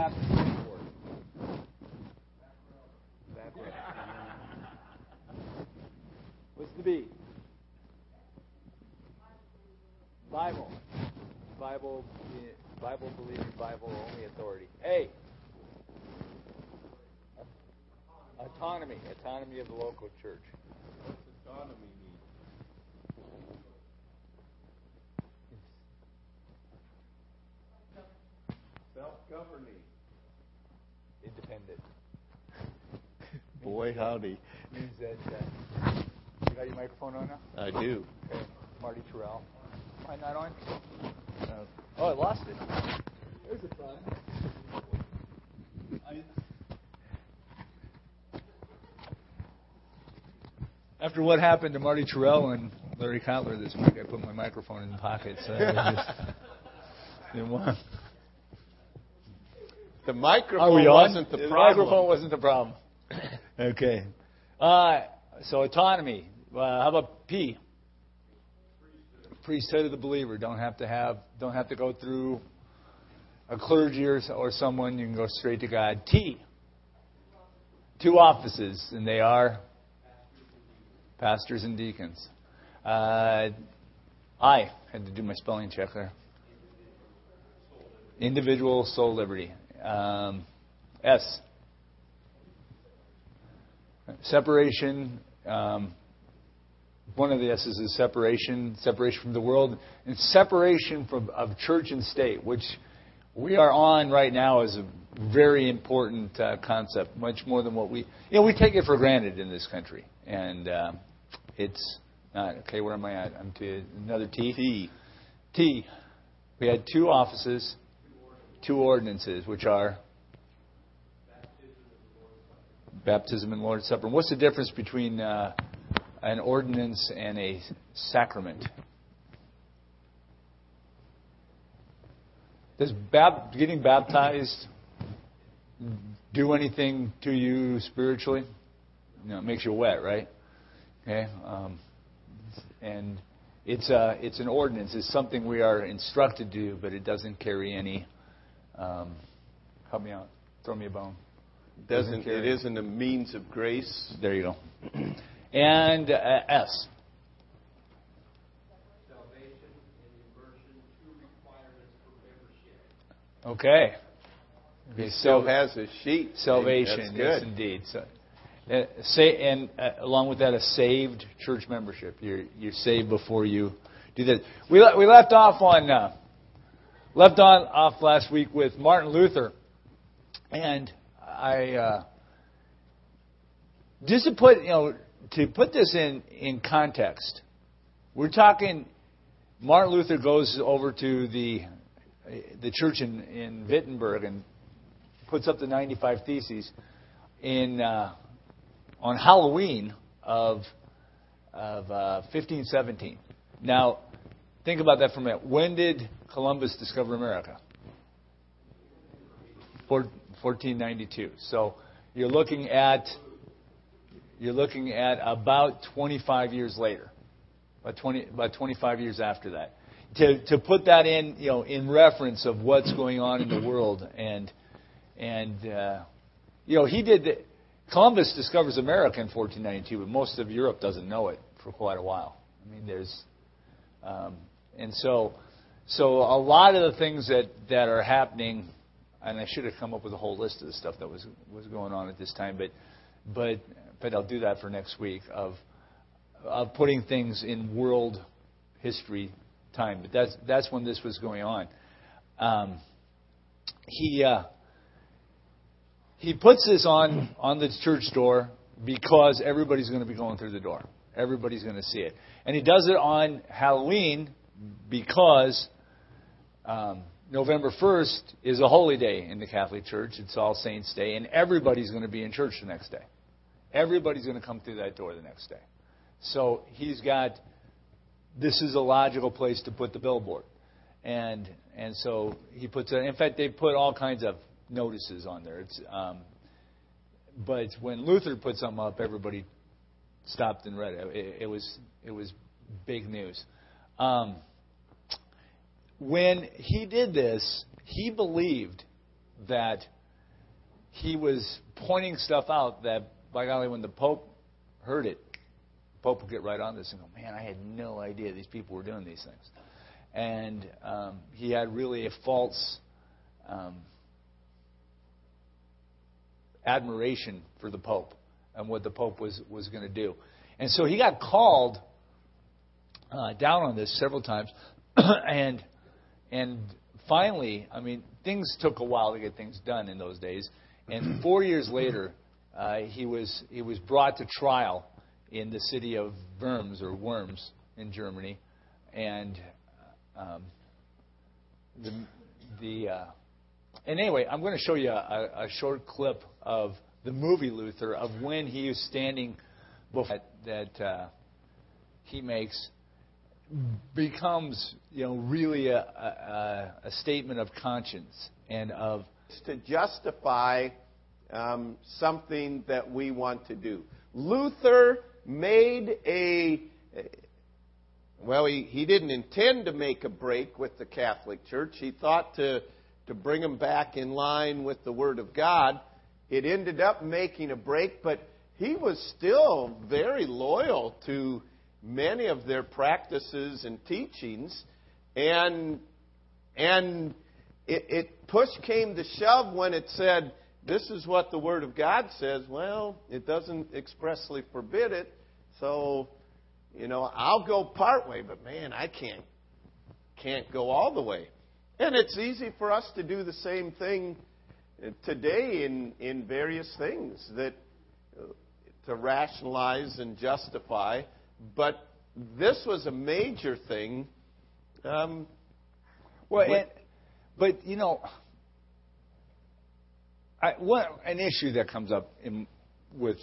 Back row. What's the B? Bible. Bible. Bible believing, Bible only authority. A. Autonomy. Autonomy of the local church. What's autonomy mean? Self-governing. Independent. Boy, howdy. Means that. Uh, you got your microphone on now? I do. Okay. Marty Terrell. Mine not on? Uh, oh, I lost it. There's a. I, after what happened to Marty Terrell and Larry Kotler this week, I put my microphone in the pocket. So I just didn't want. The microphone Are we on? wasn't the, the problem. microphone wasn't the problem. Okay. Uh, so autonomy. Uh, how about P? Priesthood of the believer. Don't have to have. Don't have to go through a clergy or, or someone. You can go straight to God. T. Two offices, and they are pastors and deacons. Uh, I had to do my spelling check there. Individual soul liberty. Um, S. Separation. Um, one of the S's is separation, separation from the world, and separation from of church and state, which we are on right now is a very important uh, concept, much more than what we, you know, we take it for granted in this country, and uh, it's not okay. Where am I at? I'm to another T. T. T. We had two offices, two ordinances, which are baptism and Lord's Supper. What's the difference between uh, an ordinance and a sacrament? Does bap- getting baptized do anything to you spiritually? Know, it makes you wet, right? Okay, um, and it's a, it's an ordinance. It's something we are instructed to do, but it doesn't carry any. Um, help me out. Throw me a bone. Doesn't it isn't a means of grace? There you go. And uh, S. Okay. Okay, He still has a sheet. salvation, That's yes, good. indeed. So, uh, say, and uh, along with that, a saved church membership. You're you're saved before you do that. We le- we left off on uh, left on off last week with Martin Luther, and I uh, just to put you know to put this in in context, we're talking. Martin Luther goes over to the the church in in Wittenberg and puts up the 95 Theses in uh, on Halloween of of uh, 1517. Now, think about that for a minute. When did Columbus discover America? 1492. So you're looking at you're looking at about 25 years later, about 20 about 25 years after that. To to put that in you know in reference of what's going on in the world and and uh, you know he did the, Columbus discovers America in 1492, but most of Europe doesn't know it for quite a while. I mean, there's um, and so so a lot of the things that that are happening, and I should have come up with a whole list of the stuff that was was going on at this time, but but but I'll do that for next week of of putting things in world history time. But that's that's when this was going on. Um, he. Uh, he puts this on on the church door because everybody's going to be going through the door. Everybody's going to see it, and he does it on Halloween because um, November first is a holy day in the Catholic Church. It's All Saints' Day, and everybody's going to be in church the next day. Everybody's going to come through that door the next day. So he's got. This is a logical place to put the billboard, and and so he puts it. In fact, they put all kinds of notices on there. It's, um, but when Luther put something up, everybody stopped and read it. It, it was it was big news. Um, when he did this, he believed that he was pointing stuff out that, by golly, when the Pope heard it, the Pope would get right on this and go, man, I had no idea these people were doing these things. And um, he had really a false um, admiration for the Pope and what the Pope was, was going to do. And so he got called uh, down on this several times. and and finally, I mean, things took a while to get things done in those days. And four years later, uh, he was he was brought to trial in the city of Worms or Worms in Germany, and um, the the uh, and anyway, I'm going to show you a, a short clip of the movie Luther of when he is standing before that, that uh, he makes becomes you know really a, a, a statement of conscience and of to justify um, something that we want to do. Luther made a, well, he, he didn't intend to make a break with the Catholic Church. He thought to, to bring them back in line with the Word of God. It ended up making a break, but he was still very loyal to many of their practices and teachings. And, and it, it push came to shove when it said, this is what the Word of God says. Well, it doesn't expressly forbid it. So, you know, I'll go part way, but man, I can't can't go all the way. And it's easy for us to do the same thing today in in various things that uh, to rationalize and justify. But this was a major thing. Um, well, and, but you know, I, what an issue that comes up in, with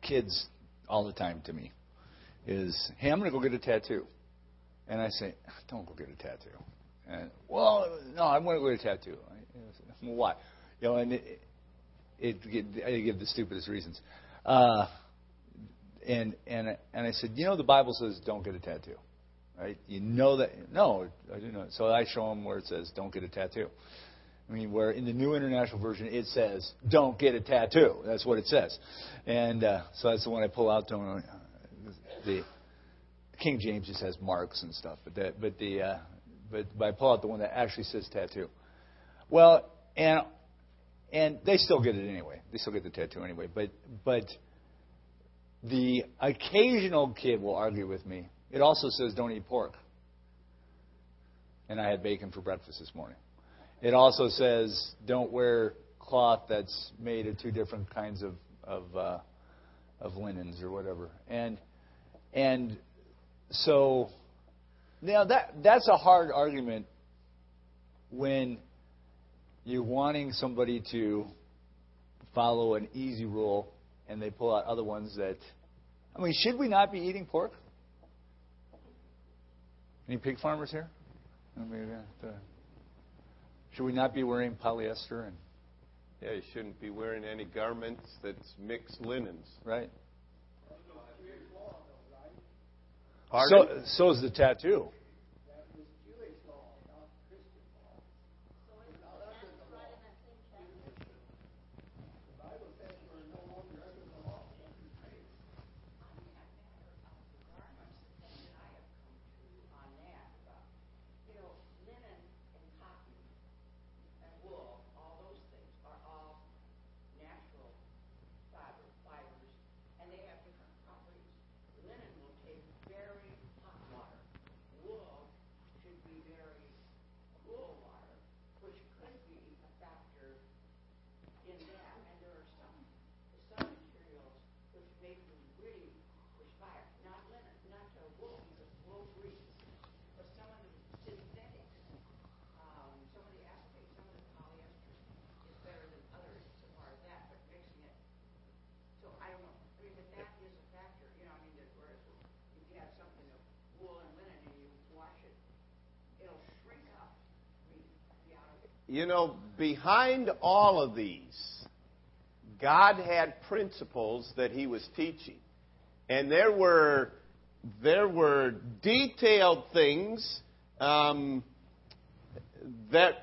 kids all the time to me is, hey, I'm going to go get a tattoo, and I say, don't go get a tattoo. And well, no, I'm going to go get a tattoo. Well, why? You know, and it, it, it I give the stupidest reasons. Uh, and and and I said, you know, the Bible says don't get a tattoo, right? You know that? No, I do know. So I show them where it says don't get a tattoo. I mean, where in the New International Version it says, "Don't get a tattoo." That's what it says, and uh, so that's the one I pull out to them. The King James just has marks and stuff, but that, but the, uh, but, but I pull out the one that actually says tattoo. Well, and and they still get it anyway. They still get the tattoo anyway. But but the occasional kid will argue with me. It also says don't eat pork. And I had bacon for breakfast this morning. It also says don't wear cloth that's made of two different kinds of of, uh, of linens or whatever. And and so now that that's a hard argument when you're wanting somebody to follow an easy rule and they pull out other ones that I mean, should we not be eating pork? Any pig farmers here? I mean, uh, should we not be wearing polyester and? Yeah, you shouldn't be wearing any garments that's mixed linens. Right. Pardon? So, so is the tattoo. You know, behind all of these, God had principles that He was teaching. And there were, there were detailed things um, that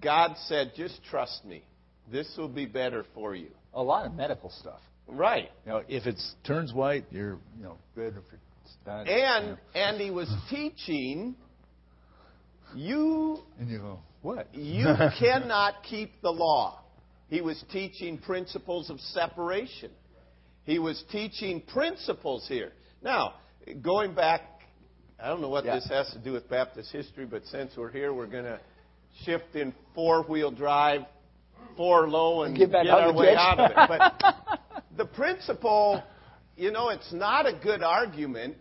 God said, just trust me. This will be better for you. A lot of medical stuff. Right. You know, if it turns white, you're you know good. If it's not, you And know. and he was teaching you and you go what? you cannot keep the law. He was teaching principles of separation. He was teaching principles here. Now, going back, I don't know what Yeah. this has to do with Baptist history, but since we're here, we're going to shift in four wheel drive, four low, and Get back out our way ditch. out of it. But the principle, you know, it's not a good argument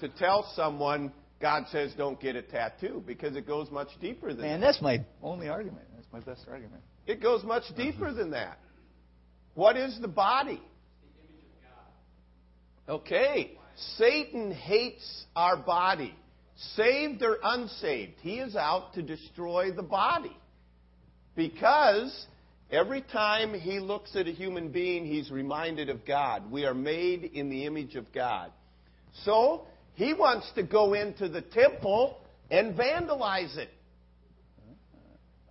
to tell someone God says don't get a tattoo because it goes much deeper than Man, that. that's my only argument. That's my best argument. It goes much uh-huh. deeper than that. What is the body? Okay. Satan hates our body. Saved or unsaved, he is out to destroy the body. Because every time he looks at a human being, he's reminded of God. We are made in the image of God. So, he wants to go into the temple and vandalize it.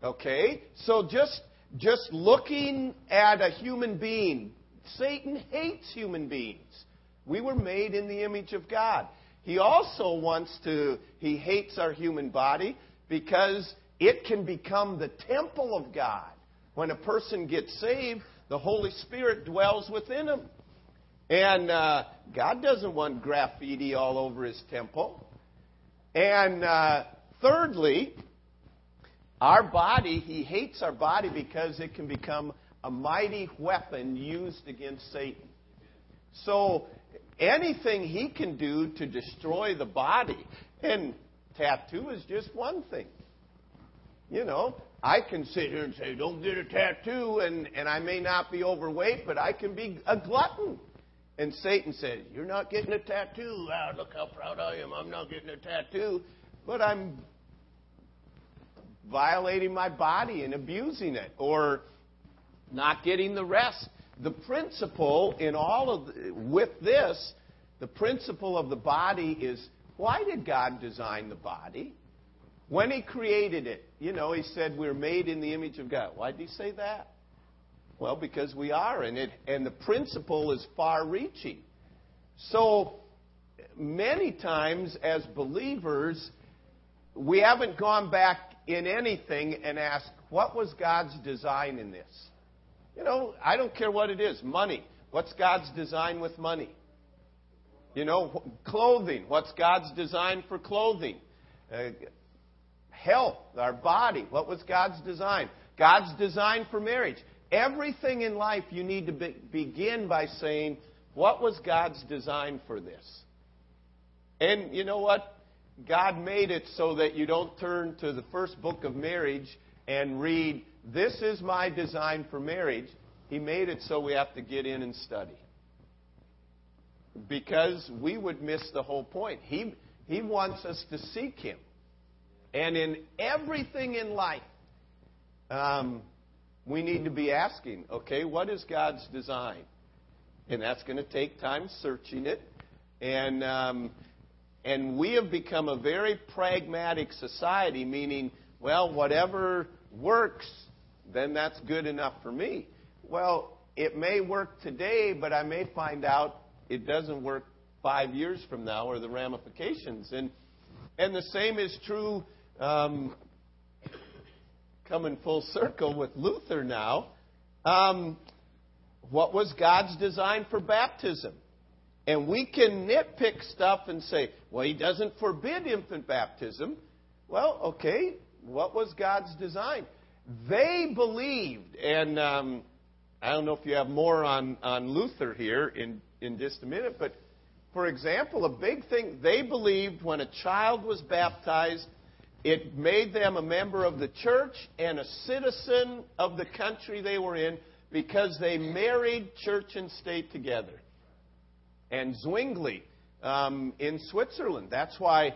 Okay? So just just looking at a human being, Satan hates human beings. We were made in the image of God. He also wants to he hates our human body because it can become the temple of God. When a person gets saved, the Holy Spirit dwells within him. And uh, God doesn't want graffiti all over his temple. And uh, thirdly, our body, he hates our body because it can become a mighty weapon used against Satan. So anything he can do to destroy the body, and tattoo is just one thing. You know, I can sit here and say, don't get a tattoo, and, and I may not be overweight, but I can be a glutton. And Satan said, You're not getting a tattoo. Ah, look how proud I am. I'm not getting a tattoo. But I'm violating my body and abusing it or not getting the rest. The principle in all of the, with this, the principle of the body is why did God design the body? When he created it, you know, he said we're made in the image of God. Why did he say that? Well, because we are, and it and the principle is far reaching. So many times as believers, we haven't gone back in anything and asked, what was God's design in this? You know, I don't care what it is. Money. What's God's design with money? You know, clothing. What's God's design for clothing? Uh, health, our body. What was God's design? God's design for marriage. Everything in life you need to be, begin by saying, what was God's design for this? And you know what? God made it so that you don't turn to the first book of marriage and read, This is my design for marriage. He made it so we have to get in and study. Because we would miss the whole point. He, he wants us to seek Him. And in everything in life, um, we need to be asking, okay, what is God's design? And that's going to take time searching it. And, um, and we have become a very pragmatic society, meaning, well, whatever works, then that's good enough for me. Well, it may work today, but I may find out it doesn't work five years from now or the ramifications. And, and the same is true um, coming full circle with Luther now. Um, what was God's design for baptism? And we can nitpick stuff and say, well, he doesn't forbid infant baptism. Well, okay, what was God's design? They believed, and um, I don't know if you have more on, on Luther here in, in just a minute, but for example, a big thing, they believed when a child was baptized, it made them a member of the church and a citizen of the country they were in because they married church and state together. And Zwingli um, in Switzerland. That's why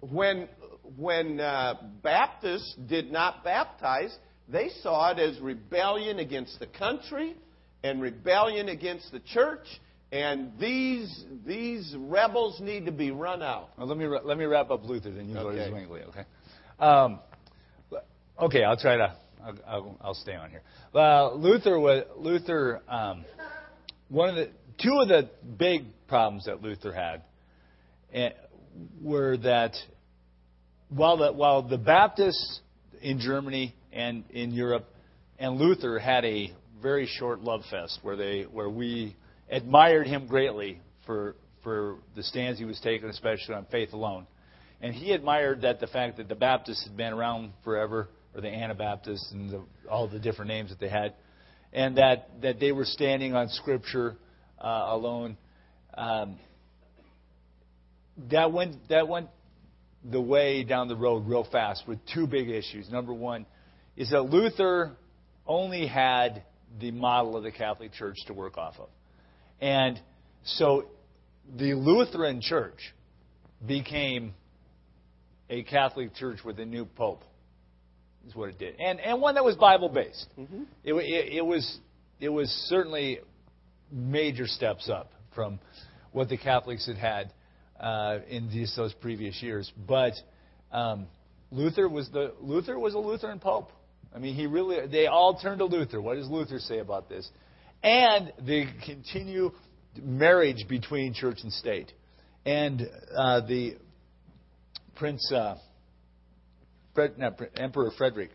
when when uh, Baptists did not baptize, they saw it as rebellion against the country and rebellion against the church. And these these rebels need to be run out. Well, let me let me wrap up Luther, then you go to Zwingli. Okay. Um, okay, I'll try to I'll, I'll, stay on here. Luther was Luther. Um, one of the two of the big problems that Luther had eh, were that while the while the Baptists in Germany and in Europe and Luther had a very short love fest where they where we admired him greatly for for the stands he was taking, especially on faith alone. And he admired that the fact that the Baptists had been around forever, or the Anabaptists and the, all the different names that they had, and that, that they were standing on Scripture uh, alone. Um, that went that went the way down the road real fast with two big issues. Number one is that Luther only had the model of the Catholic Church to work off of. And so the Lutheran Church became a Catholic church with a new pope. Is what it did, and and one that was Bible based. Mm-hmm. It, it, it was it was certainly major steps up from what the Catholics had had uh, in these those previous years. But um, Luther was the Luther was a Lutheran pope. I mean, he really they all turned to Luther. What does Luther say about this? And the continue marriage between church and state. And uh, the Prince uh, Fred, no, Emperor Frederick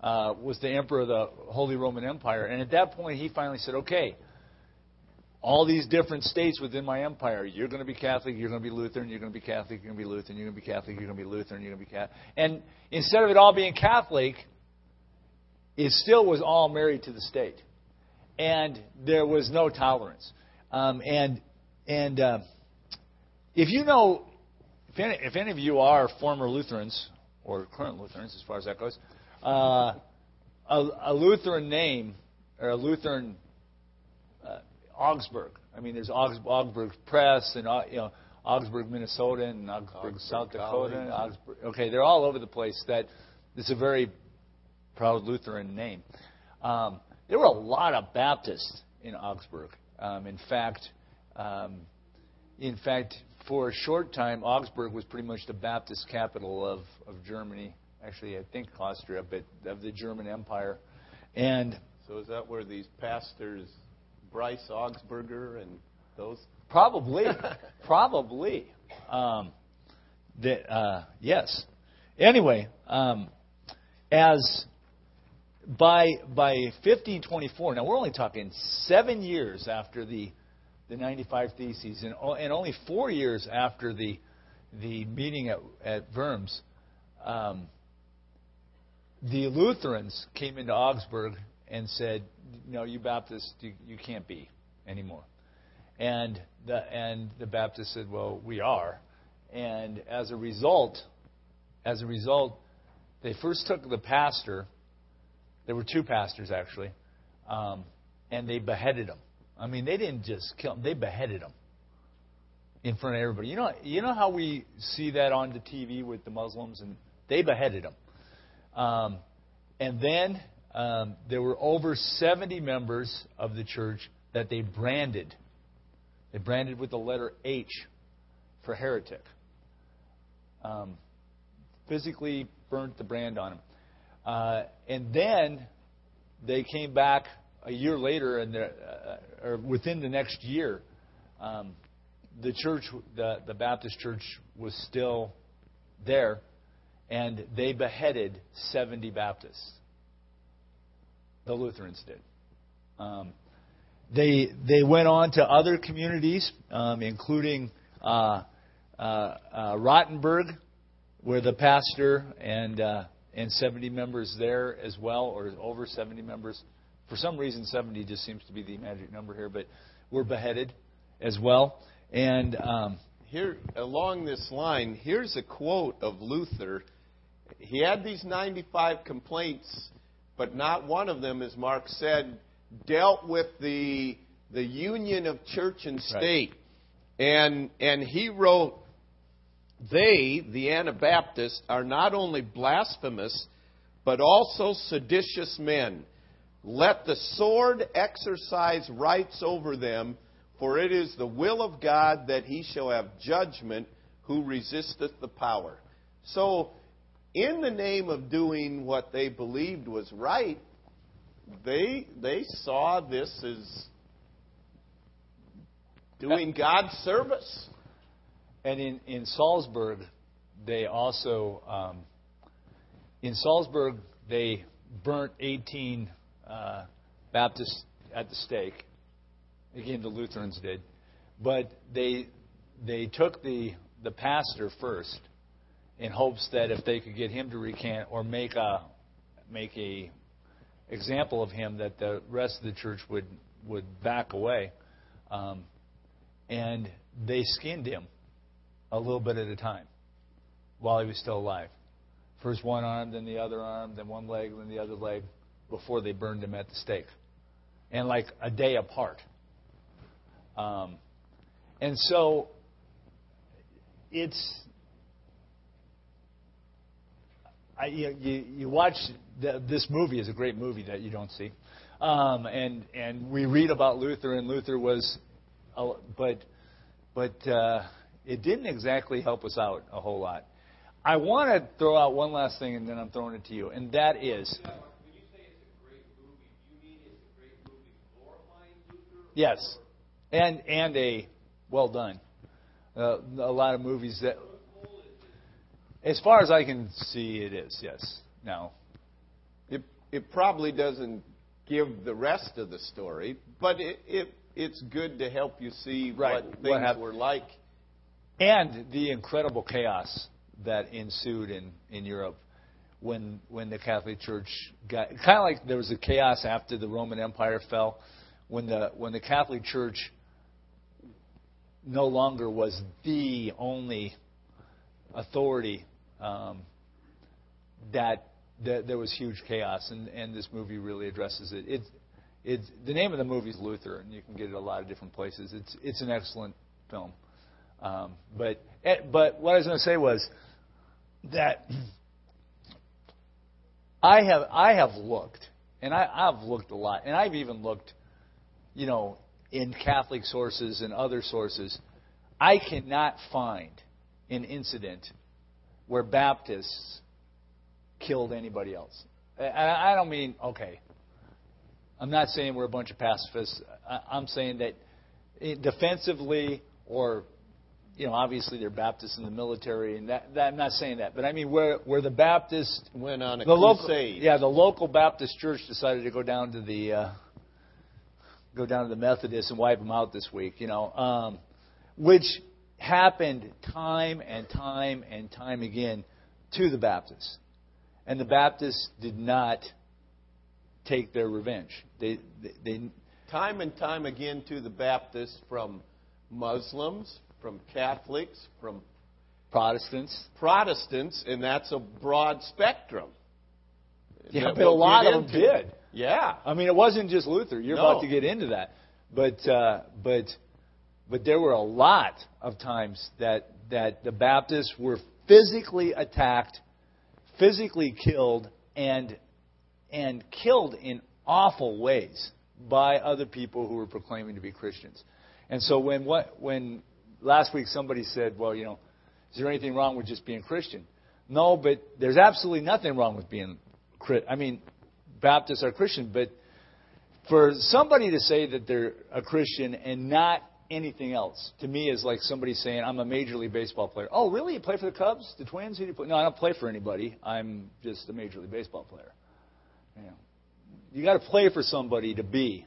uh, was the emperor of the Holy Roman Empire, and at that point he finally said, "Okay, all these different states within my empire. You're going to be Catholic, you're going to be Lutheran, you're going to be Catholic, you're going to be Lutheran, you're going to be Catholic, you're going to be Lutheran, you're going to be Catholic." And instead of it all being Catholic, it still was all married to the state, and there was no tolerance. Um, and and uh, if you know, if any, if any of you are former Lutherans or current Lutherans, as far as that goes, uh, a, a Lutheran name or a Lutheran uh, Augsburg. I mean, there's Augsburg Press and uh, you know Augsburg, Minnesota, and Augsburg, Augsburg South Dakota. And Augsburg, okay, they're all over the place. That it's a very proud Lutheran name. Um, there were a lot of Baptists in Augsburg. Um, in fact, um, in fact, for a short time, Augsburg was pretty much the Baptist capital of, of Germany. Actually, I think Austria, but of the German Empire. And so, is that where these pastors, Bryce Augsburger, and those? Probably, probably. Um, that uh, yes. Anyway, um, as by by 1524, now we're only talking seven years after the the 95 Theses, and, and only four years after the the meeting at, at Worms, um, the Lutherans came into Augsburg and said, "No, you Baptists, you, you can't be anymore." And the and the Baptists said, "Well, we are." And as a result, as a result, they first took the pastor there were two pastors actually, um, and they beheaded him. I mean, they didn't just kill him; they beheaded him in front of everybody. You know, you know how we see that on the TV with the Muslims, and they beheaded him. Um, and then um, there were over 70 members of the church that they branded. They branded with the letter H for heretic. Um, physically burnt the brand on him. Uh, and then they came back a year later, and uh, or within the next year, um, the church, the, the Baptist church, was still there, and they beheaded 70 Baptists. The Lutherans did. Um, they they went on to other communities, um, including uh, uh, uh, Rottenburg, where the pastor and uh, and 70 members there as well, or over 70 members. For some reason, 70 just seems to be the magic number here, but we're beheaded as well. And um, here, along this line, here's a quote of Luther. He had these 95 complaints, but not one of them, as Mark said, dealt with the the union of church and state. Right. And and he wrote they, the Anabaptists, are not only blasphemous, but also seditious men. Let the sword exercise rights over them, for it is the will of God that he shall have judgment who resisteth the power. So, in the name of doing what they believed was right, they they saw this as doing God's service. And in, in Salzburg, they also, um, in Salzburg, they burnt 18 uh, Baptists at the stake. Again, the Lutherans did. But they, they took the, the pastor first in hopes that if they could get him to recant or make a, make a example of him, that the rest of the church would, would back away. Um, and they skinned him a little bit at a time while he was still alive. First one arm, then the other arm, then one leg, then the other leg, before they burned him at the stake. And like a day apart. Um, and so it's. I, you, you, you watch the, this movie is a great movie that you don't see, um, and and we read about Luther and Luther was, but but uh, it didn't exactly help us out a whole lot. I want to throw out one last thing, and then I'm throwing it to you, and that is. Yes, and and a well done. Uh, a lot of movies that, as far as I can see, it is. Yes. Now, it it probably doesn't give the rest of the story, but it, it it's good to help you see right. what things what were like and the incredible chaos that ensued in, in Europe when when the Catholic Church got kind of like there was a chaos after the Roman Empire fell when the when the Catholic Church no longer was the only authority um, that, that there was huge chaos and, and this movie really addresses it. It's it's the name of the movie is Luther and you can get it a lot of different places. It's it's an excellent film. Um, but eh, but what I was going to say was that I have I have looked, and I, I've looked a lot, and I've even looked, you know, in Catholic sources and other sources. I cannot find an incident where Baptists killed anybody else. I, I don't mean okay. I'm not saying we're a bunch of pacifists. I, I'm saying that defensively or you know, obviously they're Baptists in the military, and that, that I'm not saying that, but I mean where where the Baptist went on a the crusade. Local, yeah, the local Baptist church decided to go down to the uh, go down to the Methodists and wipe them out this week. You know, um, which happened time and time and time again to the Baptists, and the Baptists did not take their revenge. They they, they time and time again to the Baptists from Muslims, from Catholics, from Protestants. Protestants, and that's a broad spectrum. Yeah, but a lot of them did. Yeah. I mean, it wasn't just Luther. You're no. about to get into that, but uh, but but there were a lot of times that that the Baptists were physically attacked, physically killed, and and killed in awful ways by other people who were proclaiming to be Christians. And so when what when last week somebody said, well, you know, is there anything wrong with just being Christian? No, but there's absolutely nothing wrong with being Christian. I mean, Baptists are Christian, but for somebody to say that they're a Christian and not anything else, to me is like somebody saying, I'm a major league baseball player. Oh, really? You play for the Cubs, the Twins? Who do you play? No, I don't play for anybody. I'm just a major league baseball player. You, know, you got to play for somebody to be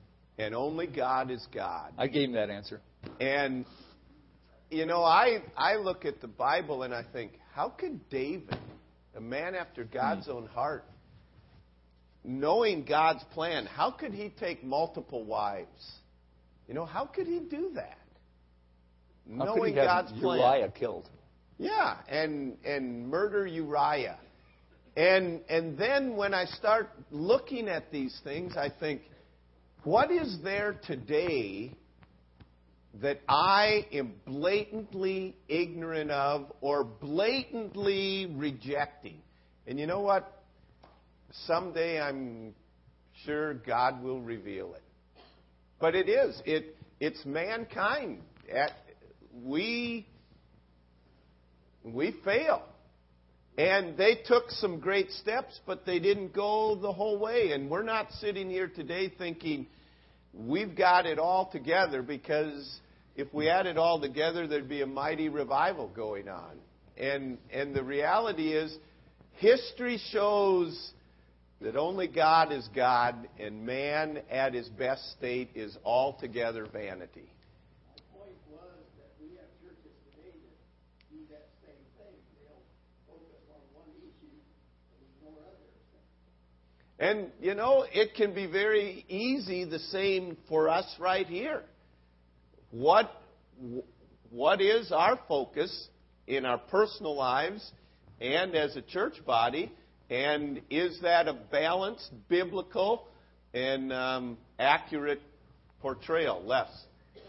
And only God is God. I gave him that answer. And you know, I I look at the Bible and I think, how could David a man after God's own heart. Knowing God's plan, how could he take multiple wives? You know, how could he do that? How could Knowing God's plan. Uriah killed? Yeah, and and murder Uriah. And and then when I start looking at these things, I think, what is there today that I am blatantly ignorant of or blatantly rejecting? And you know what? Someday I'm sure God will reveal it. But it is. It it's mankind. At, we we fail. And they took some great steps, but they didn't go the whole way. And we're not sitting here today thinking we've got it all together because if we had it all together, there'd be a mighty revival going on. And, and the reality is, history shows that only God is God, and man at his best state is altogether vanity. The point was that we have churches today that do that same thing. They'll focus on one issue and ignore others. And, you know, it can be very easy the same for us right here. What, what is our focus in our personal lives and as a church body? And is that a balanced, biblical, and um, accurate portrayal? Les. Uh,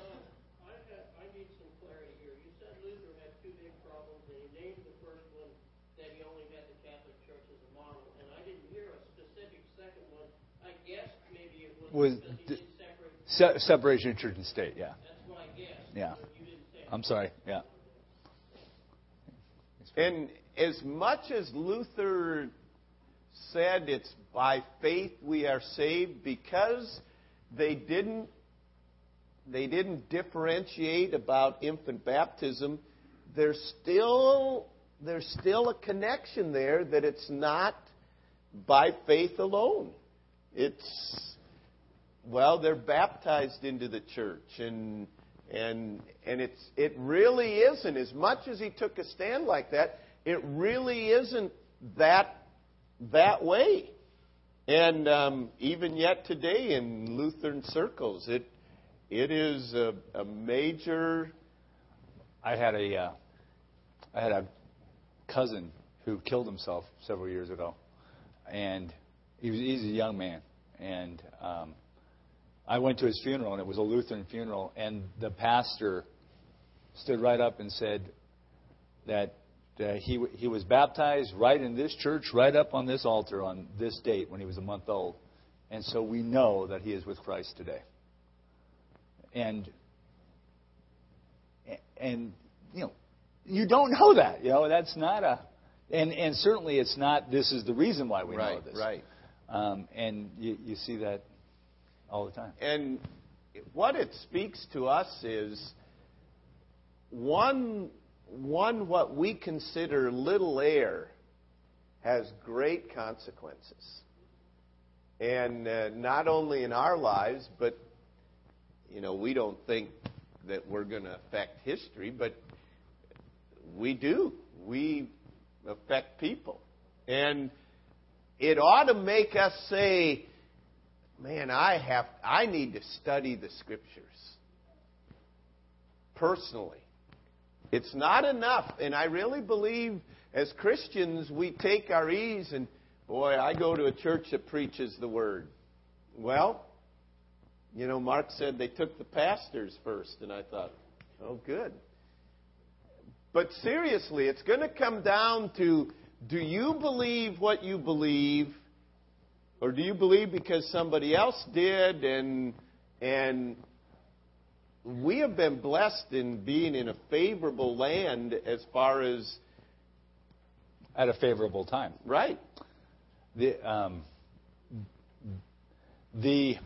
I, have, I need some clarity here. You said Luther had two big problems, and you named the first one that he only had the Catholic Church as a model, and I didn't hear a specific second one. I guess maybe it was, Was because the- he did separate. Se- separation of church and state. Yeah. That's what I guessed. Yeah. But you didn't say. I'm sorry. Yeah. And as much as Luther said it's by faith we are saved, because they didn't they didn't differentiate about infant baptism, there's still there's still a connection there that it's not by faith alone. It's well, they're baptized into the church and and and it's it really isn't as much as he took a stand like that, it really isn't that that way. And um, even yet today in Lutheran circles, it it is a, a major I had a uh, I had a cousin who killed himself several years ago, and he was he's a young man, and um, I went to his funeral, and it was a Lutheran funeral, and the pastor stood right up and said that uh, he he was baptized right in this church, right up on this altar on this date when he was a month old, and so we know that he is with Christ today. And and you know you don't know that you know that's not a and and certainly it's not this is the reason why we know right, this right. um, and you, you see that all the time And what it speaks to us is one, one what we consider little error has great consequences. And uh, not only in our lives, but, you know, we don't think that we're going to affect history, but we do. We affect people. And it ought to make us say, man, I have I need to study the scriptures personally. It's not enough, and I really believe as Christians we take our ease and boy, I go to a church that preaches the word. Well, you know, Mark said they took the pastors first, and I thought, oh, good. But seriously, it's going to come down to do you believe what you believe or do you believe because somebody else did and and we have been blessed in being in a favorable land as far as at a favorable time. Right. The um, the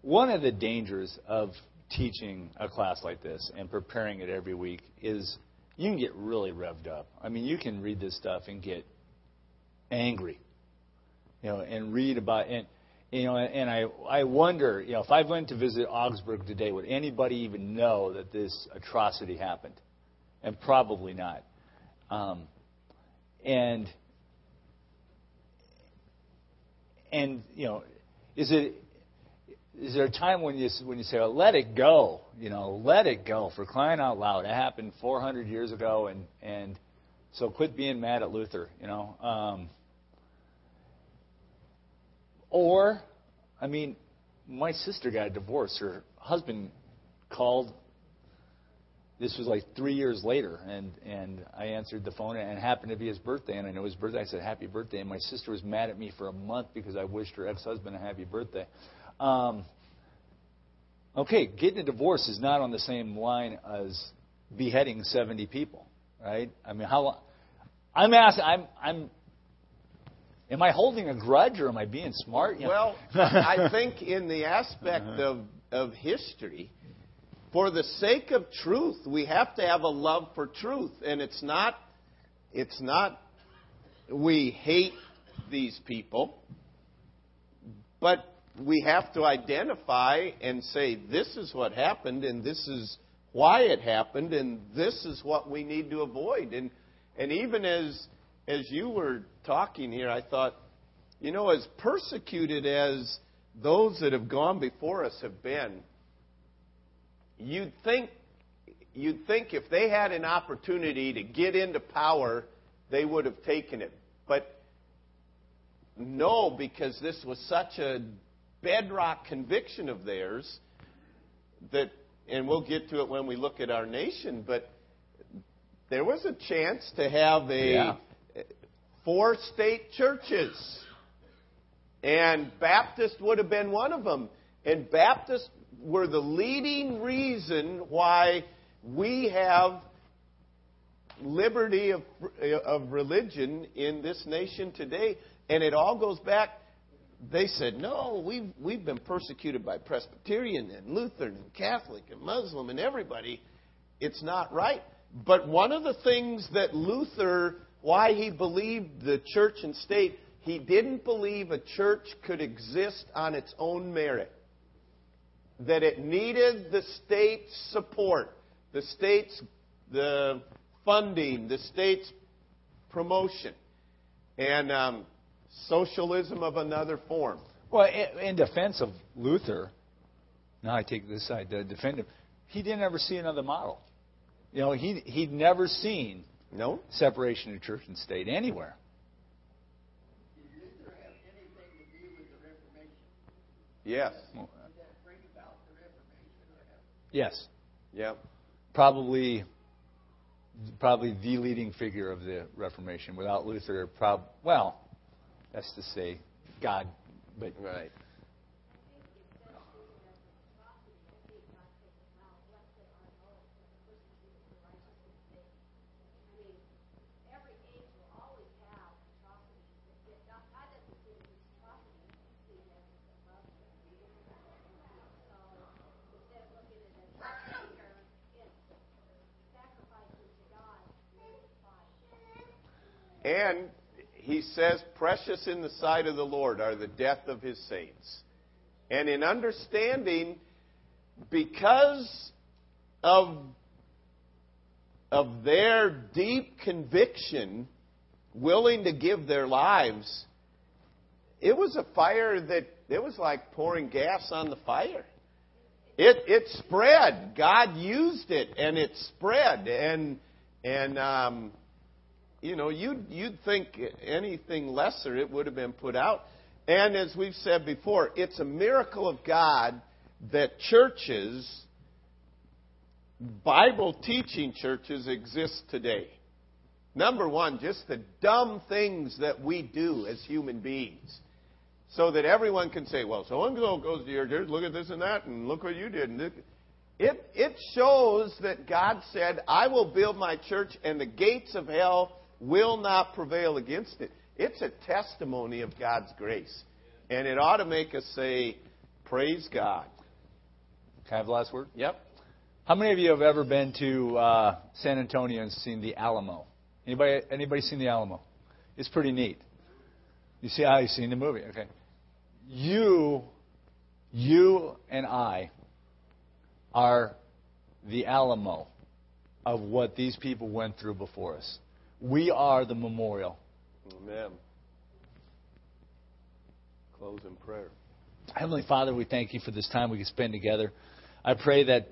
one of the dangers of teaching a class like this and preparing it every week is you can get really revved up. I mean, you can read this stuff and get angry, you know, and read about and you know, and I I wonder, you know, if I went to visit Augsburg today, would anybody even know that this atrocity happened? And probably not. Um, and and you know, is it is there a time when you when you say, well, "Let it go," you know, let it go for crying out loud? It happened 400 years ago, and and so quit being mad at Luther, you know. Um, or, I mean, my sister got a divorce. Her husband called. This was like three years later, and and I answered the phone, and it happened to be his birthday, and I know his birthday. I said happy birthday, and my sister was mad at me for a month because I wished her ex-husband a happy birthday. Um, okay, getting a divorce is not on the same line as beheading 70 people, right? I mean, how? I'm asking. I'm. I'm. Am I holding a grudge or am I being smart? You know? Well, I think in the aspect uh-huh. of, of history, for the sake of truth, we have to have a love for truth. And it's not, it's not we hate these people, but we have to identify and say, this is what happened, and this is why it happened, and this is what we need to avoid. And, and even as, as you were talking here, I thought, you know, as persecuted as those that have gone before us have been, you'd think, you'd think if they had an opportunity to get into power, they would have taken it. But no, because this was such a bedrock conviction of theirs that, and we'll get to it when we look at our nation, but there was a chance to have a Yeah. Four state churches. And Baptist would have been one of them. And Baptists were the leading reason why we have liberty of, of religion in this nation today. And it all goes back. They said, no, we've, we've been persecuted by Presbyterian and Lutheran and Catholic and Muslim and everybody. It's not right. But one of the things that Luther, why he believed the church and state, he didn't believe a church could exist on its own merit. That it needed the state's support, the state's the funding, the state's promotion, and um, socialism of another form. Well, in, defense of Luther, now I take this side to defend him. He didn't ever see another model. You know, he he'd never seen No? separation of church and state anywhere. Did Luther have anything to do with the Reformation? Yes. Did that bring about the Reformation or have? Yes, Yeah. probably probably the leading figure of the Reformation. Without Luther, prob well, that's to say, God, but Right. And he says, Precious in the sight of the Lord are the death of his saints. And in understanding, because of, of their deep conviction, willing to give their lives, it was a fire that, it was like pouring gas on the fire. It, it spread. God used it, and it spread. And, and um, you know, you'd, you'd think anything lesser, it would have been put out. And as we've said before, it's a miracle of God that churches, Bible teaching churches, exist today. Number one, just the dumb things that we do as human beings. So that everyone can say, well, so and so goes to your church, look at this and that, and look what you did. It, it shows that God said, I will build my church, and the gates of hell will not prevail against it. It's a testimony of God's grace. And it ought to make us say, Praise God. can I have the last word? Yep. How many of you have ever been to uh, San Antonio and seen the Alamo? Anybody? Anybody seen the Alamo? It's pretty neat. You see how you've seen the movie? Okay. You, you and I are the Alamo of what these people went through before us. We are the memorial. Amen. Close in prayer. Heavenly Father, we thank you for this time we can spend together. I pray that